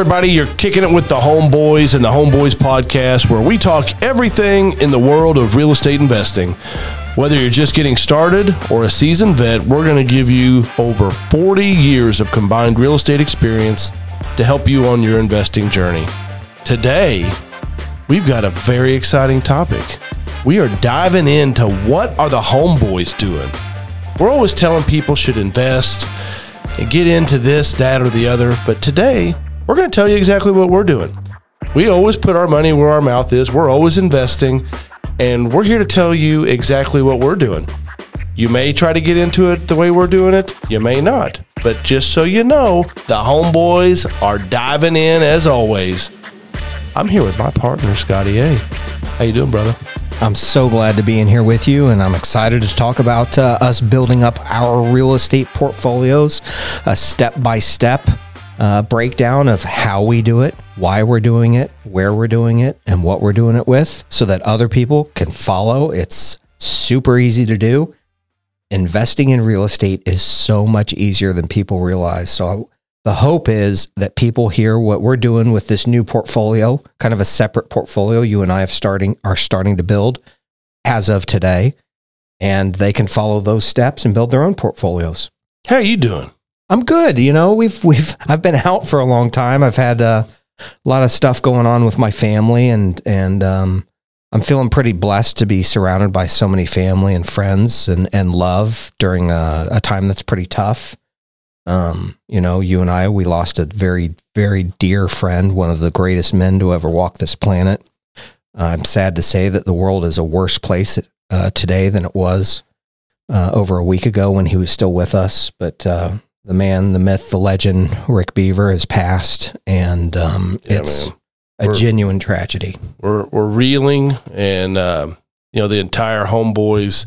everybody. You're kicking it with the Homeboys and the Homeboys podcast, where we talk everything in the world of real estate investing. Whether you're just getting started or a seasoned vet, we're going to give you over 40 years of combined real estate experience to help you on your investing journey. Today, we've got a very exciting topic. We are diving into what are the homeboys doing. We're always telling people should invest and get into this, that, or the other, but today we're going to tell you exactly what we're doing. We always put our money where our mouth is. We're always investing, and we're here to tell you exactly what we're doing. You may try to get into it the way we're doing it, you may not. But just so you know, the homeboys are diving in as always. I'm here with my partner, Scotty A. How you doing, brother? I'm so glad to be in here with you, and I'm excited to talk about uh, us building up our real estate portfolios, a step by step Uh, breakdown of how we do it, why we're doing it, where we're doing it, and what we're doing it with, so that other people can follow. It's super easy to do. Investing in real estate is so much easier than people realize. So, the hope is that people hear what we're doing with this new portfolio, kind of a separate portfolio you and I have starting are starting to build as of today, and they can follow those steps and build their own portfolios. How you doing? I'm good. You know, we've we've I've been out for a long time. I've had uh, a lot of stuff going on with my family, and and um, I'm feeling pretty blessed to be surrounded by so many family and friends and and love during a, a time that's pretty tough. Um, you know, you and I, we lost a very, very dear friend, one of the greatest men to ever walk this planet. I'm sad to say that the world is a worse place uh, today than it was uh, over a week ago when he was still with us. But uh, the man, the myth, the legend, Rick Beaver has passed, and um, Yeah, it's man. a We're- genuine tragedy. We're we're reeling, and um, you know the entire homeboys,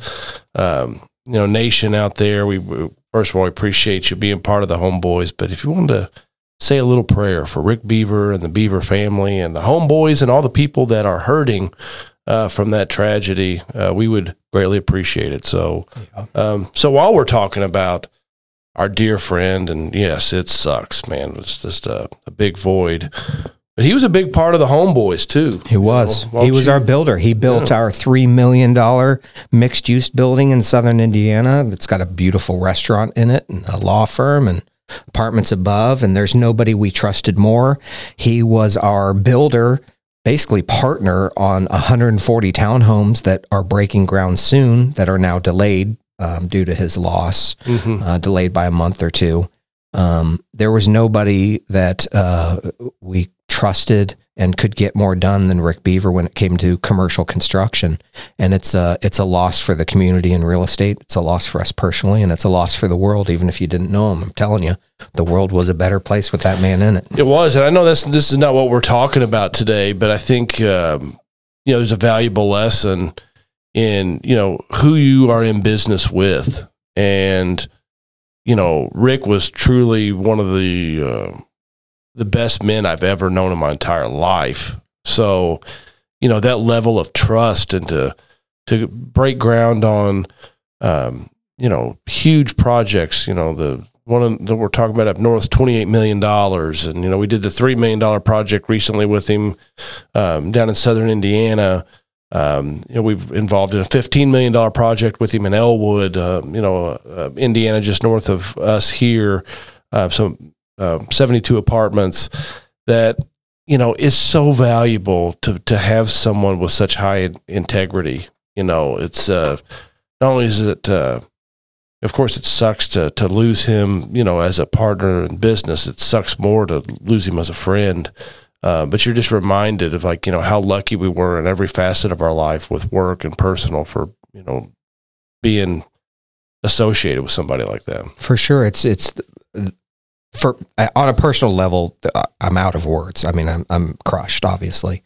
um, you know nation out there. We, we first of all we appreciate you being part of the homeboys, but if you wanted to say a little prayer for Rick Beaver and the Beaver family and the homeboys and all the people that are hurting uh, from that tragedy, uh, we would greatly appreciate it. So, um, so while we're talking about our dear friend, and yes, it sucks, man. It's just a, a big void. But he was a big part of the homeboys too. He was. know, he was you- our builder. He built Yeah. our $3 million mixed use building in southern Indiana that's got a beautiful restaurant in it and a law firm and apartments above. And there's nobody we trusted more. He was our builder, basically partner on 140 townhomes that are breaking ground soon that are now delayed um, due to his loss Mhm. uh, delayed by a month or two. Um, there was nobody that uh, we trusted and could get more done than Rick Beaver when it came to commercial construction. And it's a it's a loss for the community in real estate. It's a loss for us personally, and it's a loss for the world. Even if you didn't know him, I'm telling you, the world was a better place with that man in it. It was, and I know this this is not what we're talking about today, but I think um, you know there's a valuable lesson in you know who you are in business with, and you know Rick was truly one of the uh, the best men I've ever known in my entire life. So you know that level of trust and to to break ground on um, you know huge projects, you know the one that we're talking about up north, twenty eight million dollars, and you know we did the three million dollar project recently with him um, down in southern Indiana. Um, you know we've involved in a fifteen million dollar project with him in Elwood, uh, you know uh, Indiana, just north of us here. Uh, so uh, seventy two apartments that you know is so valuable to to have someone with such high integrity. You know it's uh, not only is it uh, of course, it sucks to to lose him, you know, as a partner in business. It sucks more to lose him as a friend. Uh, but you're just reminded of like you know how lucky we were in every facet of our life with work and personal for you know being associated with somebody like that. For sure, it's it's for on a personal level. I'm out of words. I mean, I'm I'm crushed, obviously,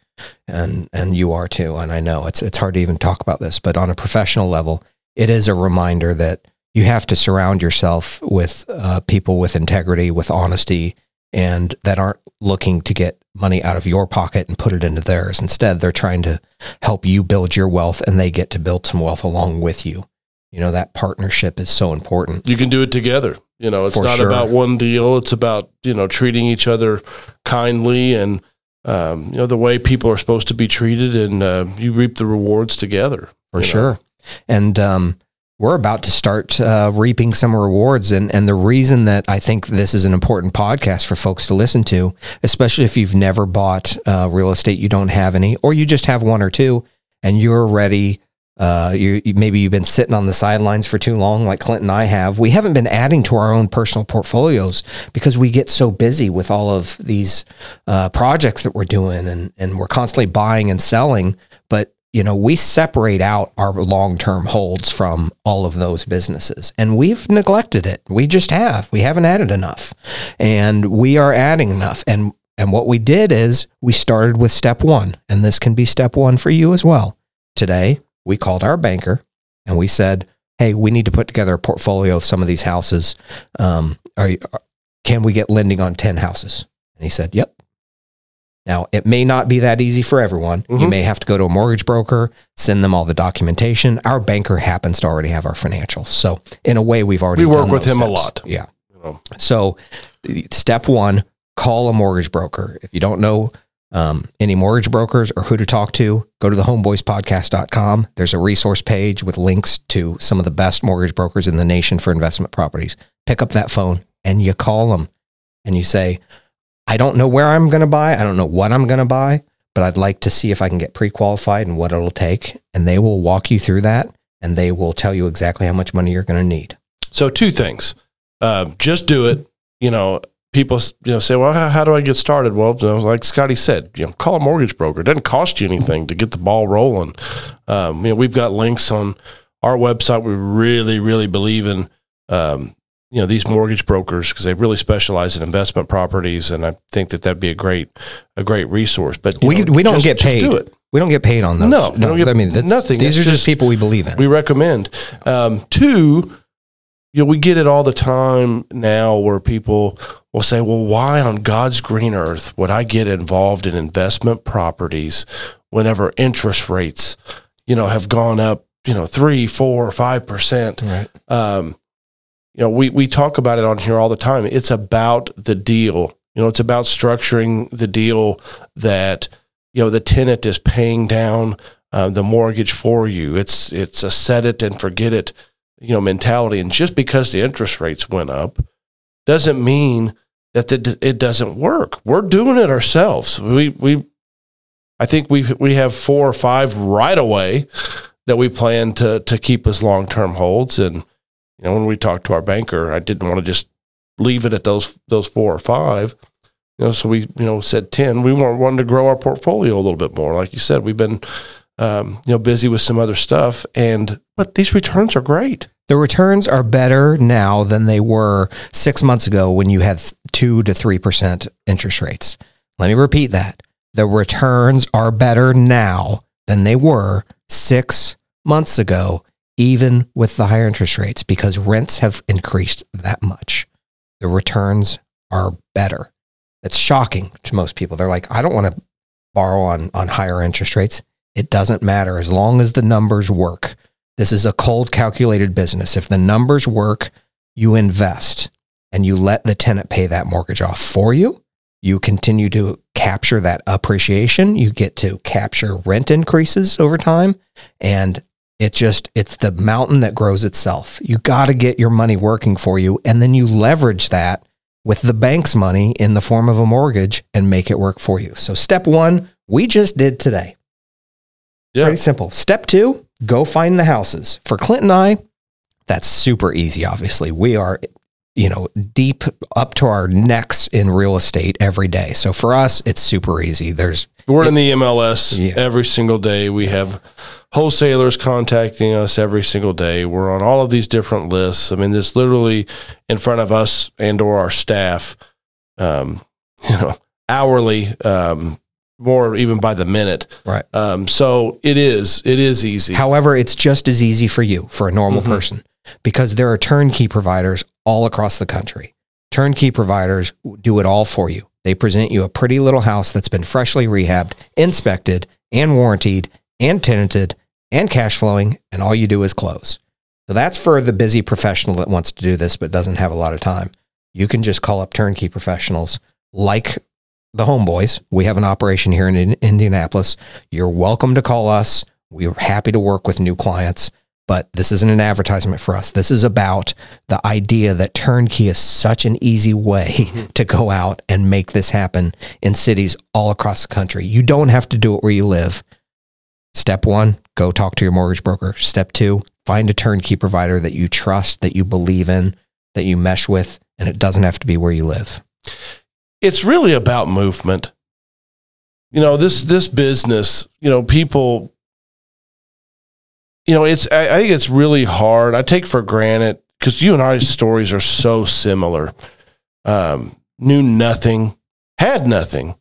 and and you are too. And I know it's it's hard to even talk about this, but on a professional level, it is a reminder that you have to surround yourself with uh, people with integrity, with honesty, and that aren't looking to get money out of your pocket and put it into theirs. Instead, they're trying to help you build your wealth, and they get to build some wealth along with you. You know, that partnership is so important. You can do it together. You know, it's For not sure. about one deal. It's about you know treating each other kindly and um, you know the way people are supposed to be treated, and uh, you reap the rewards together. For you know. sure. And um, we're about to start uh, reaping some rewards. And, and the reason that I think this is an important podcast for folks to listen to, especially if you've never bought uh, real estate, you don't have any, or you just have one or two and you're ready. Uh, you, maybe you've been sitting on the sidelines for too long, like Clint and I have. We haven't been adding to our own personal portfolios because we get so busy with all of these uh, projects that we're doing, and and we're constantly buying and selling. But you know, we separate out our long term holds from all of those businesses, and we've neglected it. We just have. We haven't added enough, and we are adding enough. And and what we did is we started with step one, and this can be step one for you as well. Today, we called our banker and we said, "Hey, we need to put together a portfolio of some of these houses. Um, are you, can we get lending on ten houses?" And he said, "Yep." Now, it may not be that easy for everyone. You Mhm. may have to go to a mortgage broker, send them all the documentation. Our banker happens to already have our financials. So, in a way, we've already We work with him a lot. Yeah. You know. So, step one, call a mortgage broker. If you don't know um, any mortgage brokers or who to talk to, go to the homeboyspodcast.com. There's a resource page with links to some of the best mortgage brokers in the nation for investment properties. Pick up that phone and you call them and you say, I don't know where I'm going to buy. I don't know what I'm going to buy, but I'd like to see if I can get pre qualified and what it'll take. And they will walk you through that and they will tell you exactly how much money you're going to need. So two things. Uh, just do it. You know, people you know say, "Well, how, how do I get started?" Well, you know, like Scotty said, you know, call a mortgage broker. It doesn't cost you anything to get the ball rolling. Um, you know, we've got links on our website. We really, really believe in um, you know these mortgage brokers because they really specialize in investment properties, and I think that that'd be a great a great resource. But We, know, we don't just- get paid. do it. We don't get paid on those. No, no. get I mean, that's, nothing. These It's are just just- people we believe in. we recommend. Um, two, you know, we get it all the time now where people will say, well, why on God's green earth would I get involved in investment properties whenever interest rates, you know, have gone up, you know, three, four, five percent? right. um, you know, we, we talk about it on here all the time. It's about the deal. You know, it's about structuring the deal that, you know, the tenant is paying down uh, the mortgage for you. It's, it's a set it and forget it, you know, mentality. And just because the interest rates went up doesn't mean that the, it doesn't work. We're doing it ourselves. We, we, I think we, we have four or five right away that we plan to, to keep as long-term holds. And, you know, when we talked to our banker, I didn't want to just leave it at those those four or five. You know, so we you know said ten. We want wanted to grow our portfolio a little bit more. Like you said, we've been um, you know busy with some other stuff, and but these returns are great. The returns are better now than they were six months ago when you had two to three percent interest rates. Let me repeat that. The returns are better now than they were six months ago, even with the higher interest rates, because rents have increased that much. The returns are better. It's shocking to most people. They're like, I don't want to borrow on, on higher interest rates. It doesn't matter as long as the numbers work. This is a cold calculated business. If the numbers work, you invest and you let the tenant pay that mortgage off for you. You continue to capture that appreciation. You get to capture rent increases over time. And it just, it's the mountain that grows itself. You got to get your money working for you. And then you leverage that with the bank's money in the form of a mortgage and make it work for you. So, step one, we just did today. Yeah, Pretty simple. Step two, go find the houses. For Clint and I, that's super easy, obviously. We are, you know, deep up to our necks in real estate every day. So for us, it's super easy. There's we're in the MLS Yeah. every single day. We have wholesalers contacting us every single day. We're on all of these different lists. I mean, this literally in front of us and or our staff, um, you know, hourly, um, more even by the minute. Right. Um, so it is, it is easy. However, it's just as easy for you, for a normal Mhm. person, because there are turnkey providers all across the country. Turnkey providers do it all for you. They present you a pretty little house that's been freshly rehabbed, inspected, and warranted, and tenanted, and cash flowing, and all you do is close. So that's for the busy professional that wants to do this but doesn't have a lot of time. You can just call up turnkey professionals like the homeboys. We have an operation here in in Indianapolis. You're welcome to call us. We're happy to work with new clients, but this isn't an advertisement for us. This is about the idea that turnkey is such an easy way mm-hmm. to go out and make this happen in cities all across the country. You don't have to do it where you live. Step one, go talk to your mortgage broker. Step two, find a turnkey provider that you trust, that you believe in, that you mesh with, and it doesn't have to be where you live. It's really about movement. You know, this this business, you know, people you know, it's I, I think it's really hard. I take for granted because you and I's stories are so similar. Um, knew nothing, had nothing,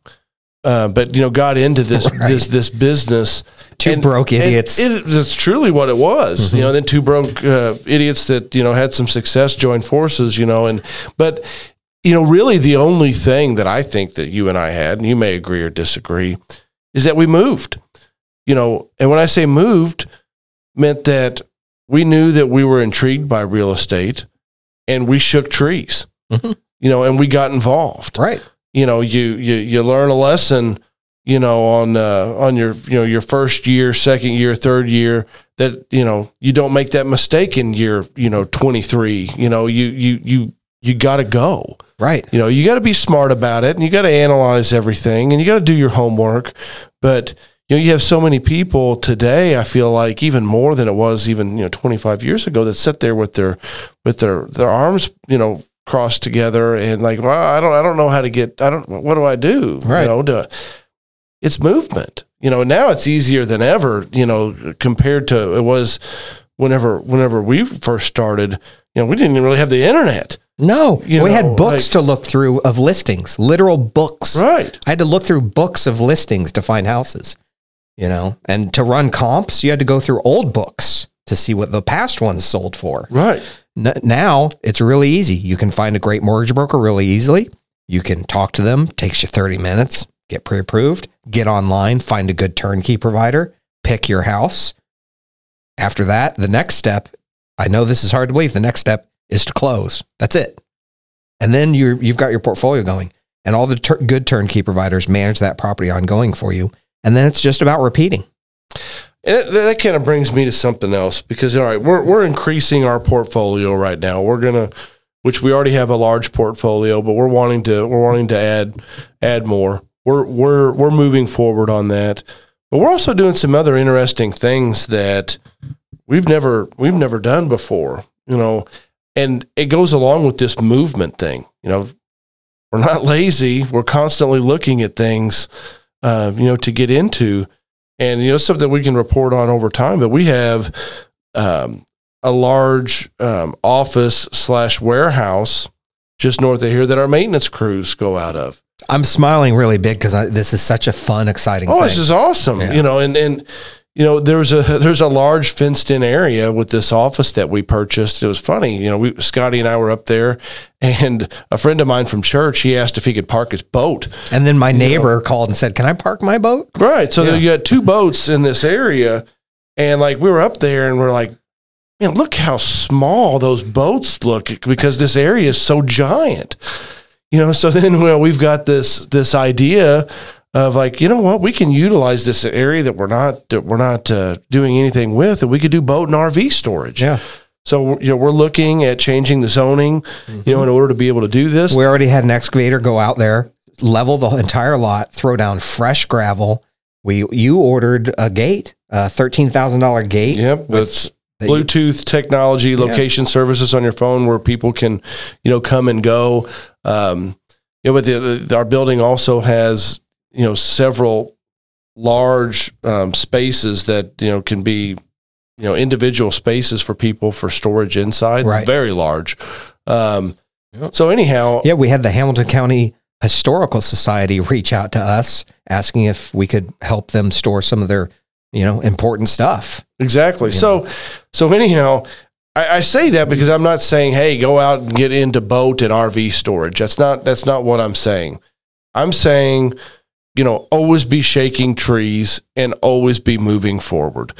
uh, but you know, got into this Right. this this business. Two And- broke idiots. It, that's truly what it was. You know, then two broke uh, idiots that you know had some success joined forces. You know, and but you know, really the only thing that I think that you and I had, and you may agree or disagree, is that we moved. You know, and when I say moved, meant that we knew that we were intrigued by real estate, and we shook trees. Mhm. You know, and we got involved right. you know you you you learn a lesson you know on uh, on your you know your first year second year third year that you know you don't make that mistake in year you know 23 you know you you you you got to go Right. you know you got to be smart about it and you got to analyze everything and you got to do your homework but you know you have so many people today i feel like even more than it was even you know 25 years ago that sit there with their with their their arms you know crossed together and like well i don't i don't know how to get i don't what do i do? Right. you know to, it's movement. You know now it's easier than ever you know compared to it was whenever whenever we first started. You know we didn't even really have the internet. No, You we know, had books like- to look through of listings, literal books. right. I had to look through books of listings to find houses, you know, and to run comps, you had to go through old books to see what the past ones sold for. right N- now it's really easy. You can find a great mortgage broker really easily. You can talk to them, takes you 30 minutes, get pre approved, get online, find a good turnkey provider, pick your house. After that, the next step, I know this is hard to believe, the next step is to close. That's it. And then you're, you've got your portfolio going, and all the tur- good turnkey providers manage that property ongoing for you. And then it's just about repeating. And that, kind of brings me to something else because all right, we're we're increasing our portfolio right now. We're gonna, which we already have a large portfolio, but we're wanting to we're wanting to add add more. We're we're we're moving forward on that, but we're also doing some other interesting things that we've never we've never done before. You know, and it goes along with this movement thing. You know, we're not lazy. We're constantly looking at things, uh, you know, to get into and you know something that we can report on over time. But we have um, a large um, office slash warehouse just north of here that our maintenance crews go out of. I'm smiling really big because this is such a fun, exciting Oh, thing. this is awesome! Yeah. You know, and and you know there's a there's a large fenced in area with this office that we purchased. It was funny, you know. We Scotty and I were up there, and a friend of mine from church he asked if he could park his boat. And then my neighbor called and said, "Can I park my boat?" Right. So Yeah. you got two boats in this area, and like we were up there, and we're like, man, look how small those boats look because this area is so giant. You know. So then, well, we've got this this idea of like, you know what, we can utilize this area that we're not that we're not uh, doing anything with, and we could do boat and RV storage. Yeah. So you know, we're looking at changing the zoning, you know, in order to be able to do this. We already had an excavator go out there, level the entire lot, throw down fresh gravel. We you ordered a gate, a thirteen thousand dollar gate. Yep, that Bluetooth technology, location services on your phone where people can, you know, come and go. Um, you know, but the, the, our building also has, you know, several large um, spaces that you know can be, you know, individual spaces for people for storage inside. Right. Very large. Um, So anyhow, Yeah, we had the Hamilton County Historical Society reach out to us asking if we could help them store some of their, you know, important stuff. Exactly. So, so anyhow, I, I say that because I'm not saying, hey, go out and get into boat and RV storage. That's not that's not what I'm saying. I'm saying, you know, always be shaking trees and always be moving forward.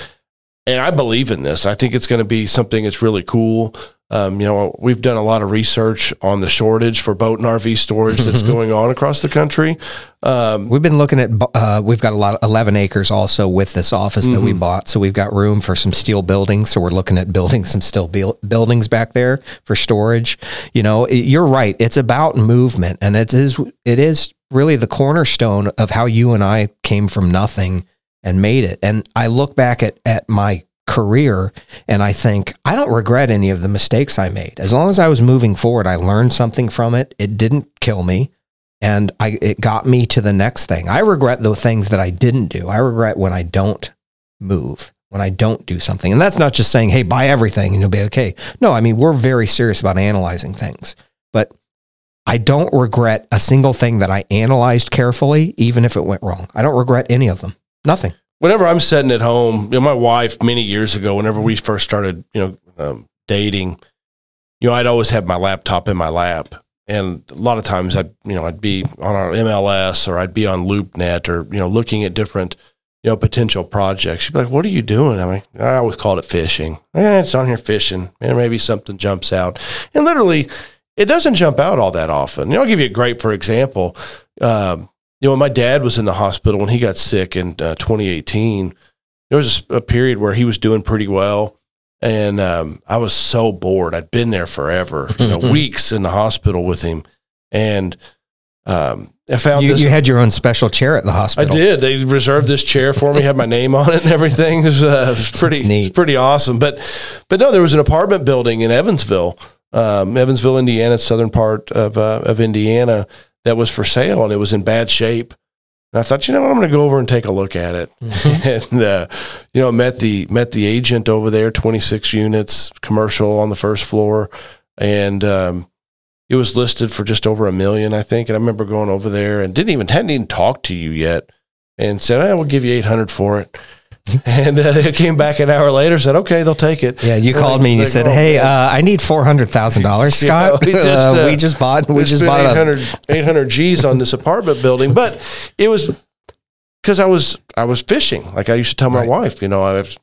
and I believe in this. I think it's going to be something that's really cool. Um, you know, we've done a lot of research on the shortage for boat and RV storage that's going on across the country. Um, We've been looking at, uh, we've got a lot of 11 acres also with this office that we bought. So we've got room for some steel buildings. So we're looking at building some steel buil- buildings back there for storage. You know, it- you're right. It's about movement and it is, it is really the cornerstone of how you and I came from nothing and made it. And I look back at, at my career and I think I don't regret any of the mistakes I made. As long as I was moving forward, I learned something from it. It didn't kill me and I it got me to the next thing. I regret the things that I didn't do. I regret when I don't move, when I don't do something. And that's not just saying, "Hey, buy everything and you'll be okay." No, I mean, we're very serious about analyzing things. But I don't regret a single thing that I analyzed carefully even if it went wrong. I don't regret any of them. Nothing. whenever I'm sitting at home, you know, my wife many years ago, whenever we first started, you know, um, dating, you know, I'd always have my laptop in my lap, and a lot of times I'd, you know, I'd be on our MLS or I'd be on LoopNet or you know, looking at different, you know, potential projects. She'd be like, "What are you doing?" I'm like, I always called it fishing. Eh, it's on here fishing, and maybe something jumps out, and literally, it doesn't jump out all that often. You know, I'll give you a great for example. Um, you know, when my dad was in the hospital when he got sick in uh, 2018, there was a, period where he was doing pretty well. And um, I was so bored. I'd been there forever, you know, weeks in the hospital with him. And um, I found You, this. you had your own special chair at the hospital. I did. They reserved this chair for me, had my name on it and everything. It was, uh, it was pretty, neat. it was pretty awesome. But, but no, there was an apartment building in Evansville, um, Evansville, Indiana, southern part of uh, of Indiana, that was for sale, and it was in bad shape. And I thought, you know, I'm going to go over and take a look at it. and uh, you know, met the met the agent over there, 26 units, commercial on the first floor, and um, it was listed for just over a million, I think. And I remember going over there and didn't even hadn't even talked to you yet, and said, "I will give you 800 for it." and uh, they came back an hour later, said, "Okay, they'll take it." Yeah, you They're called me and you said, "Oh, "Hey, uh, I need four hundred thousand dollars, You know, Scott. we just, uh, uh, we just bought we just bought a 800, 800 G's on this apartment building, but it was because I was I was fishing. Like I used to tell my Right. wife, you know, I was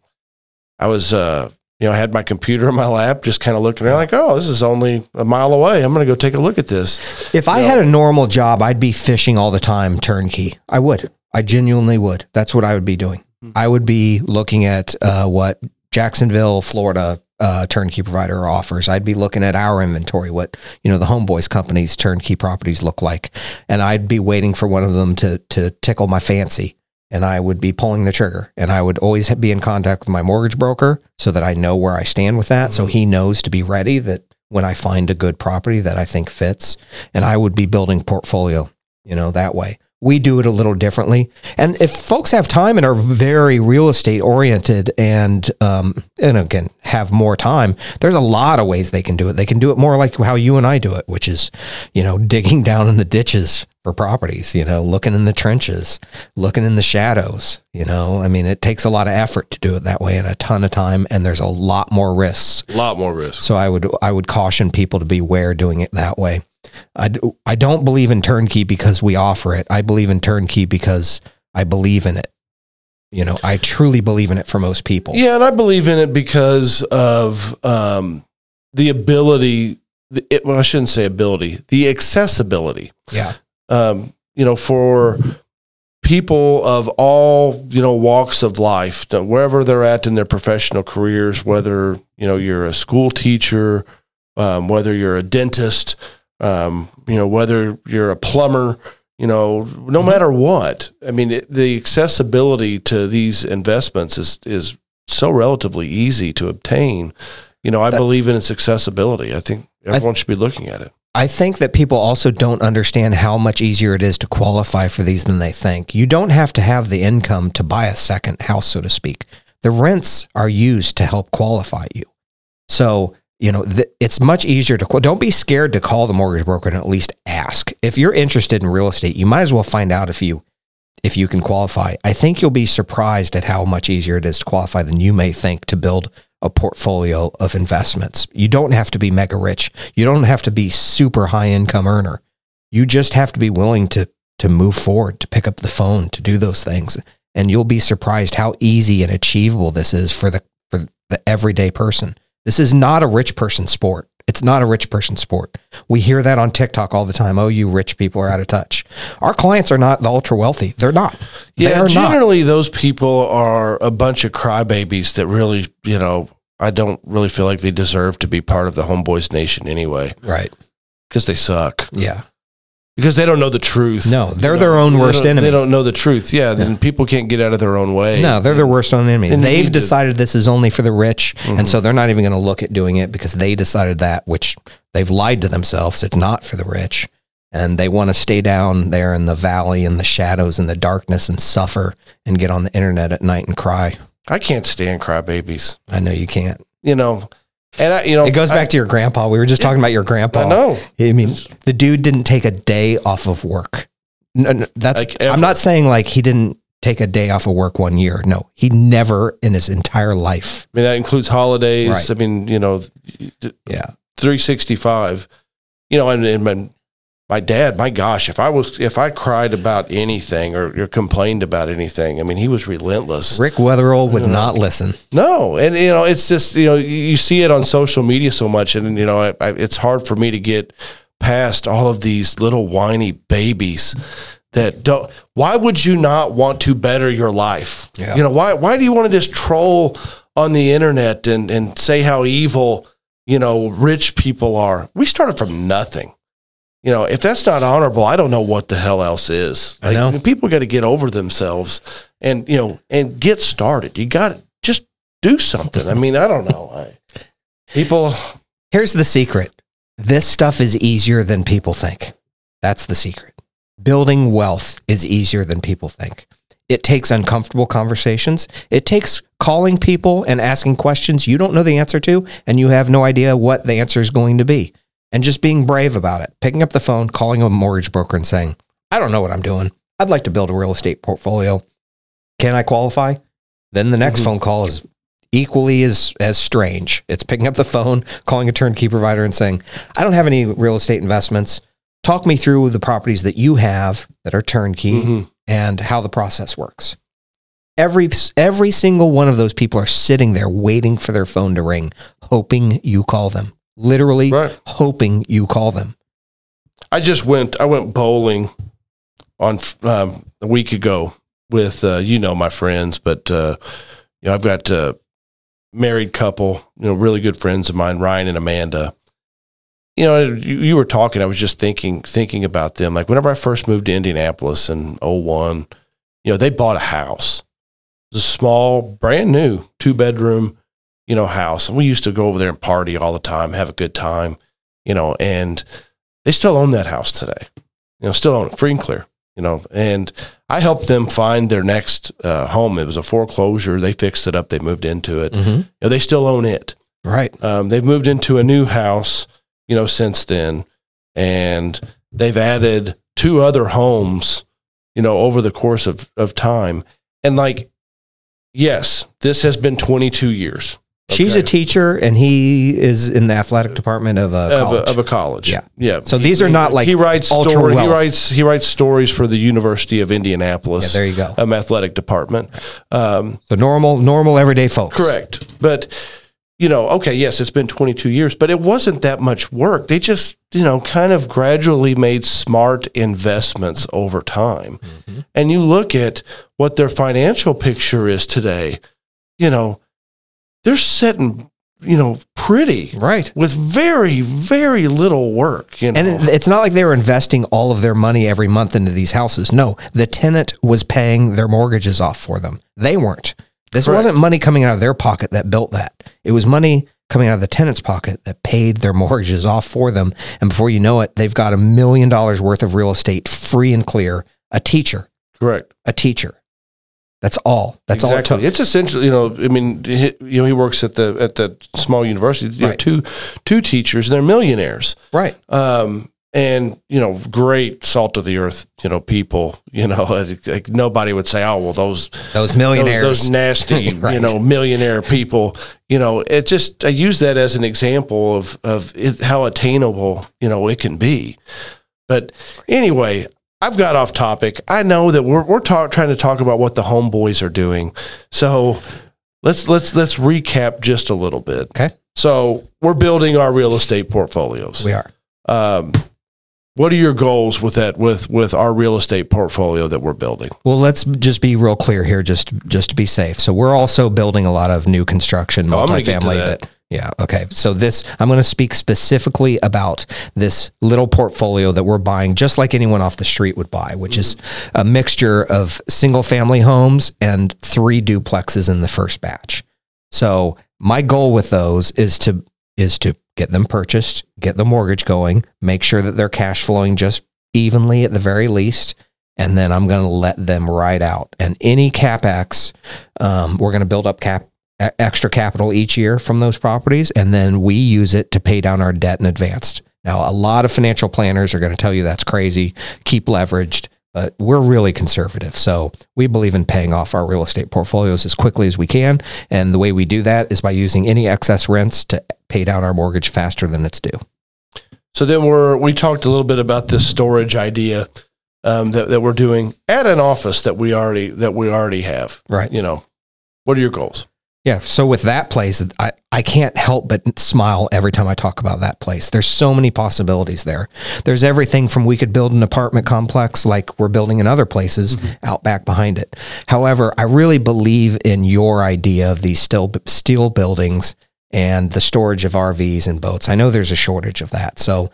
I was uh, you know I had my computer in my lap, just kind of looking around, like, oh, this is only a mile away. I'm going to go take a look at this. If I you had a normal job, I'd be fishing all the time, turnkey. I would. I genuinely would. That's what I would be doing. Hmm. I would be looking at uh, what Jacksonville, Florida uh, turnkey provider offers. I'd be looking at our inventory, what you know the Homeboys company's turnkey properties look like, and I'd be waiting for one of them to to tickle my fancy. And I would be pulling the trigger, and I would always be in contact with my mortgage broker so that I know where I stand with that. So he knows to be ready that when I find a good property that I think fits, and I would be building portfolio, you know, that way. We do it a little differently. And if folks have time and are very real estate oriented and, um, and again, have more time, there's a lot of ways they can do it. They can do it more like how you and I do it, which is, you know, digging down in the ditches for properties, you know, looking in the trenches, looking in the shadows, you know, I mean, it takes a lot of effort to do it that way and a ton of time. And there's a lot more risks A lot more risks. so I would I would caution people to beware doing it that way. I, d- I don't believe in turnkey because we offer it. I believe in turnkey because I believe in it. You know, I truly believe in it for most people. Yeah, and I believe in it because of um, the ability. The, it, well, I shouldn't say ability. The accessibility. Yeah. Um, you know, for people of all you know walks of life, wherever they're at in their professional careers, whether you know you're a school teacher, um, whether you're a dentist, um, you know, whether you're a plumber, you know, no matter what. I mean, it, the accessibility to these investments is is so relatively easy to obtain. You know, I That- believe in its accessibility. I think everyone should be looking at it. I think that people also don't understand how much easier it is to qualify for these than they think. You don't have to have the income to buy a second house, so to speak. The rents are used to help qualify you. So, you know, th- it's much easier to, qu- don't be scared to call the mortgage broker and at least ask. If you're interested in real estate, you might as well find out if you, if you can qualify. I think you'll be surprised at how much easier it is to qualify than you may think to build a portfolio of investments. You don't have to be mega rich. You don't have to be super high income earner. You just have to be willing to to move forward, to pick up the phone, to do those things. And you'll be surprised how easy and achievable this is for the for the everyday person. This is not a rich person sport. It's not a rich person sport. We hear that on TikTok all the time. Oh, you rich people are out of touch. Our clients are not the ultra wealthy. They're not. Yeah, They're not. generally those people are a bunch of crybabies that really, you know, I don't really feel like they deserve to be part of the Homeboys Nation anyway Right. because they suck Yeah. because they don't know the truth. No, they're You know, their own worst enemy. They don't know the truth. Yeah, then people can't get out of their own way. No, they're their worst own enemy. And They've need to- decided this is only for the rich, Mhm. and so they're not even going to look at doing it because they decided that, which they've lied to themselves. It's not for the rich, and they want to stay down there in the valley, in the shadows, in the darkness, and suffer and get on the internet at night and cry. I can't stand crybabies. I know you can't. You know, and I, you know, It goes I- back to your grandpa. We were just talking about your grandpa. I know. I mean, the dude didn't take a day off of work. No, no, that's. Like. I'm not saying like he didn't take a day off of work one year. No, he never in his entire life. I mean, that includes holidays. Right. I mean, you know, Yeah. 365 you know and, and my, dad my gosh if i was if i cried about anything or, or complained about anything i mean he was relentless. Rick Weatherall would mm-hmm. not listen. no and you know it's just you know you, you see it on social media so much and you know I, I, it's hard for me to get past all of these little whiny babies that don't why would you not want to better your life? Yeah. you know why why do you want to just troll on the internet and and say how evil you know rich people are? We started from nothing you know if that's not honorable i don't know what the hell else is I know. people got to get over themselves and you know and get started you got to just do something i mean i don't know I, people Here's the secret this stuff is easier than people think. That's the secret. Building wealth is easier than people think. It takes uncomfortable conversations. It takes calling people and asking questions you don't know the answer to, and you have no idea what the answer is going to be. And just being brave about it. Picking up the phone, calling a mortgage broker, and saying, I don't know what I'm doing. I'd like to build a real estate portfolio. Can I qualify? Then the next Mhm. phone call is equally as as strange. It's picking up the phone, calling a turnkey provider and saying, "I don't have any real estate investments. Talk me through the properties that you have that are turnkey Mhm. and how the process works." Every every single one of those people are sitting there waiting for their phone to ring, hoping you call them. Literally right hoping you call them. I just went. I went bowling on um, a week ago with uh, you know my friends, but uh, you know I've got a married couple, you know, really good friends of mine, Ryan and Amanda. You know, you, you were talking. I was just thinking thinking about them. Like whenever I first moved to Indianapolis in 01, you know, they bought a house. It was a small, brand new two bedroom, you know, house, and we used to go over there and party all the time, have a good time, you know, and they still own that house today. You know, still own it, free and clear. You know, and I helped them find their next uh, home. It was a foreclosure. They fixed it up. They moved into it. Mm-hmm. You know, they still own it. Right. Um, they've moved into a new house. You know, since then, and they've added two other homes. You know, over the course of of time, and like, yes, this has been 22 years. She's a teacher and he is in the athletic department of a of college. a, of a college. Yeah. yeah. So these are not like he writes story, He writes he writes stories for the University of yeah, Indianapolis there you go. um, athletic department. Um, So normal, normal everyday folks. correct, but you know, okay, yes, it's been 22 years, but it wasn't that much work. They just you know kind of gradually made smart investments over time, Mm-hmm. and you look at what their financial picture is today. You know, they're sitting you know pretty Right. with very very little work. You know, And it's not like they were investing all of their money every month into these houses. No, the tenant was paying their mortgages off for them. They weren't. This Correct. wasn't money coming out of their pocket that built that. It was money coming out of the tenant's pocket that paid their mortgages off for them. And before you know it, they've got a million dollars worth of real estate free and clear. A teacher, correct. a teacher. That's all. That's all it took. It's essentially, you know, I mean, he, you know, he works at the at the small university. You know, two two teachers, and they're millionaires. right. Um, and you know, great salt of the earth, you know, people. You know, like, like nobody would say, "Oh, well, those Those those, millionaires. those nasty, Right. you know, millionaire people." You know, it just I use that as an example of of it, how attainable you know it can be. But anyway, I've got off topic. I know that we're we're talk, trying to talk about what the homeboys are doing. So let's let's let's recap just a little bit. Okay. So we're building our real estate portfolios. We are. Um, what are your goals with that with with our real estate portfolio that we're building? Well, let's just be real clear here, just just to be safe. So we're also building a lot of new construction, Oh, I'm gonna get to multifamily. that. that. Yeah. Okay. So this, I'm going to speak specifically about this little portfolio that we're buying, just like anyone off the street would buy, which is a mixture of single family homes and three duplexes in the first batch. So my goal with those is to is to get them purchased, get the mortgage going, make sure that they're cash flowing just evenly at the very least, and then I'm going to let them ride out. And any capex, um, we're going to build up cap extra capital each year from those properties, and then we use it to pay down our debt in advance. Now, a lot of financial planners are going to tell you that's crazy. Keep leveraged. But we're really conservative. So we believe in paying off our real estate portfolios as quickly as we can. And the way we do that is by using any excess rents to pay down our mortgage faster than it's due. So then we're we talked a little bit about this storage idea um, that that we're doing at an office that we already that we already have. Right. You know, what are your goals? Yeah. So with that place, I, I can't help but smile every time I talk about that place. There's so many possibilities there. There's everything from we could build an apartment complex like we're building in other places mm-hmm. out back behind it. However, I really believe in your idea of these steel, steel buildings and the storage of RVs and boats. I know there's a shortage of that. So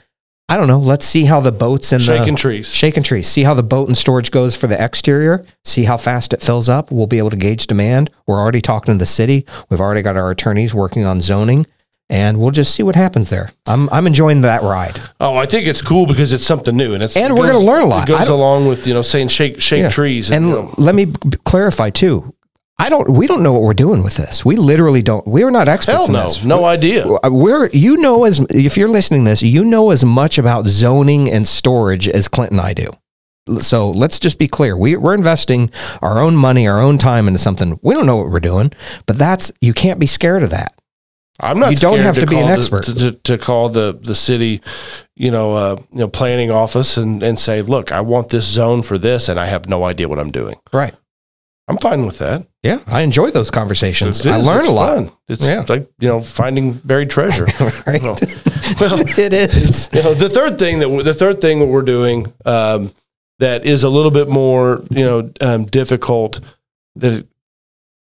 I don't know. Let's see how the boats and the Shaking the trees. shaking trees. See how the boat and storage goes for the exterior. See how fast it fills up. We'll be able to gauge demand. We're already talking to the city. We've already got our attorneys working on zoning, and we'll just see what happens there. I'm I'm enjoying that ride. Oh, I think it's cool because it's something new, and it's And it we're gonna learn a lot. It goes along with you know saying shake shake Yeah. trees, And you know, let me clarify too. I don't. We don't know what we're doing with this. We literally don't. We are not experts hell in no, this. no idea. We're you know as if you're listening to this, you know as much about zoning and storage as Clint and I do. So let's just be clear. We, we're investing our own money, our own time into something. We don't know what we're doing, but that's you can't be scared of that. I'm not. You don't have to be an the- expert. to, to, to call the the city, you know, uh, you know, planning office and and say, look, I want this zone for this, and I have no idea what I'm doing. Right. I'm fine with that. Yeah, I enjoy those conversations. I learn It's a lot. fun. It's Yeah. like you know finding buried treasure. Right. Well, it is. you know, the third thing that the third thing that we're doing um, that is a little bit more you know um, difficult that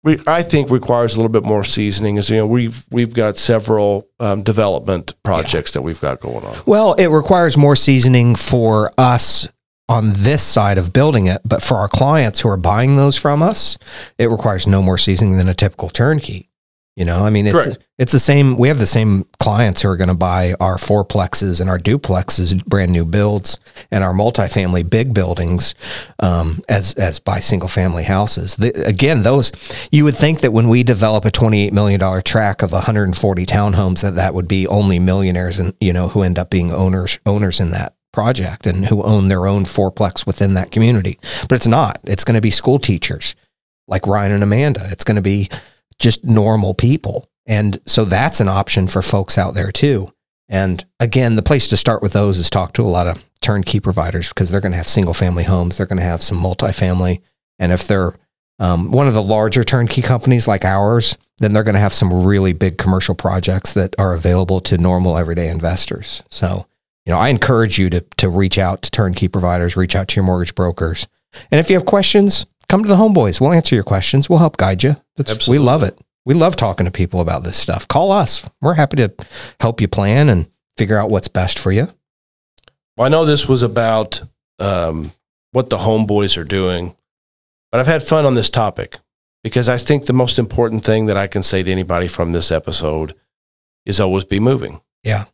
we I think requires a little bit more seasoning is you know we've we've got several um, development projects that we've got going on. Well, it requires more seasoning for us on this side of building it, but for our clients who are buying those from us, it requires no more seasoning than a typical turnkey. You know, I mean, it's Correct. it's the same. We have the same clients who are going to buy our fourplexes and our duplexes, brand new builds, and our multifamily big buildings, um, as as buy single family houses. The, again, those you would think that when we develop a twenty eight million dollar track of one hundred and forty townhomes, that that would be only millionaires and you know who end up being owners owners in that project and who own their own fourplex within that community. But it's not. It's going to be school teachers like Ryan and Amanda. It's going to be just normal people. And so that's an option for folks out there too. And again, the place to start with those is talk to a lot of turnkey providers because they're going to have single family homes. They're going to have some multifamily. And if they're um, one of the larger turnkey companies like ours, then they're going to have some really big commercial projects that are available to normal everyday investors. So, you know, I encourage you to, to reach out to turnkey providers, reach out to your mortgage brokers. And if you have questions, come to the homeboys. We'll answer your questions. We'll help guide you. That's, we love it. We love talking to people about this stuff. Call us. We're happy to help you plan and figure out what's best for you. Well, I know this was about um, what the homeboys are doing, but I've had fun on this topic because I think the most important thing that I can say to anybody from this episode is always be moving. Yeah.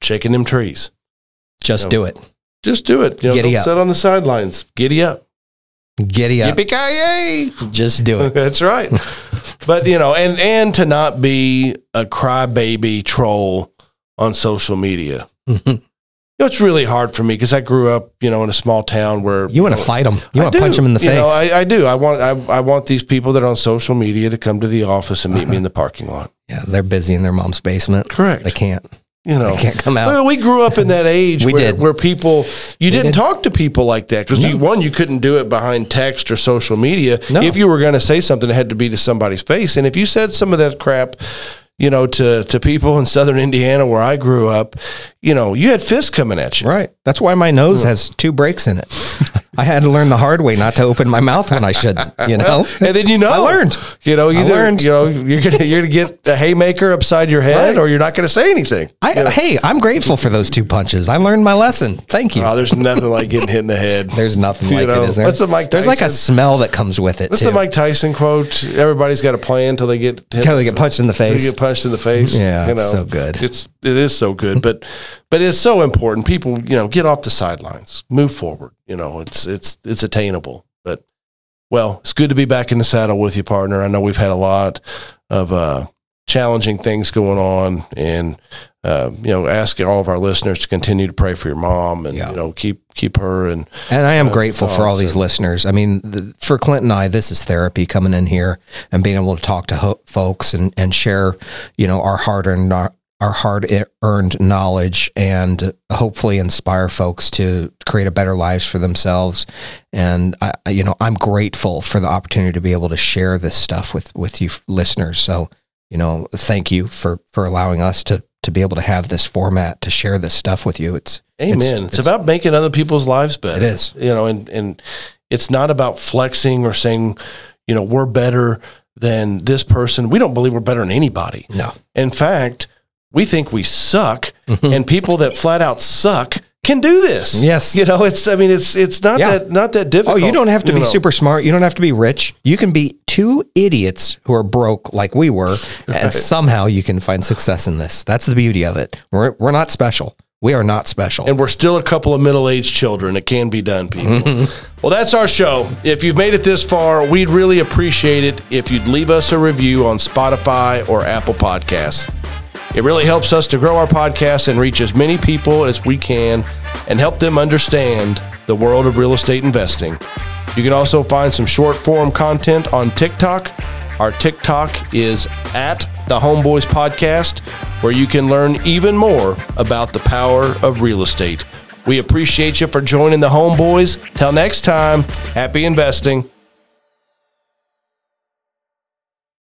Shaking them trees. Just do it. Just do it. You know, Giddy don't up. sit on the sidelines. Giddy up. Giddy up. Yippee-ki-yay. Just do it. That's right. but you know, and and to not be a crybaby troll on social media. Mm-hmm. You know, it's really hard for me because I grew up, you know, in a small town where you want to fight them. You I want to do. punch them in the You face. know, I, I do. I want I, I want these people that are on social media to come to the office and meet me in the uh-huh. parking lot. yeah, they're busy in their mom's basement. Correct. They can't. You know, can't come out. Well, we grew up in that age We where, did. where people you didn't did. talk to people like that because you one you couldn't do it behind text or social media. No. If you were going to say something, it had to be to somebody's face. And if you said some of that crap, you know, to to people in Southern Indiana where I grew up, you know, you had fists coming at you. Right. That's why my nose hmm. has two breaks in it. I had to learn the hard way not to open my mouth when I shouldn't. You know. And then you know, I learned. You know, either learned. you know you're gonna you're gonna get a haymaker upside your head, Right. or you're not gonna say anything. I, Hey, I'm grateful for those two punches. I learned my lesson. Thank you. Oh, there's nothing like getting hit in the head. There's nothing You like know, it, is there? what's the Mike There's like a Tyson- smell that comes with it What's too. the Mike Tyson quote? Everybody's got a plan until they get. Until they get punched in the face. Get punched in the face. Yeah, you it's so good. It's it is so good, but but it's so important. People, you know, get off the sidelines, move forward. You know, it's it's it's attainable. But well, it's good to be back in the saddle with you, partner. I know we've had a lot of uh, challenging things going on, and uh, you know, asking all of our listeners to continue to pray for your mom, and Yeah. you know, keep keep her and And I am Uh, grateful for all these listeners. I mean, the, for Clint and I, this is therapy coming in here and being able to talk to ho- folks and, and share, you know, our hard earned our hard earned knowledge and hopefully inspire folks to create a better lives for themselves. And I, you know, I'm grateful for the opportunity to be able to share this stuff with with you listeners. So, you know, thank you for for allowing us to to be able to have this format to share this stuff with you. It's Amen. It's, about making other people's lives better. It is. You know, and and it's not about flexing or saying, you know, we're better than this person. We don't believe we're better than anybody. no. In fact, we think we suck, Mm-hmm. and people that flat out suck can do this. Yes. You know, it's I mean, it's it's not Yeah. that not that difficult. Oh, you don't have to be know. super smart. You don't have to be rich. You can be two idiots who are broke like we were, and somehow you can find success in this. That's the beauty of it. We're, we're not special. We are not special. And we're still a couple of middle aged children. It can be done, people. Mm-hmm. well, that's our show. If you've made it this far, we'd really appreciate it if you'd leave us a review on Spotify or Apple Podcasts. It really helps us to grow our podcast and reach as many people as we can and help them understand the world of real estate investing. You can also find some short form content on TikTok. Our TikTok is at the Homeboys Podcast, where you can learn even more about the power of real estate. We appreciate you for joining the Homeboys. Till next time, happy investing.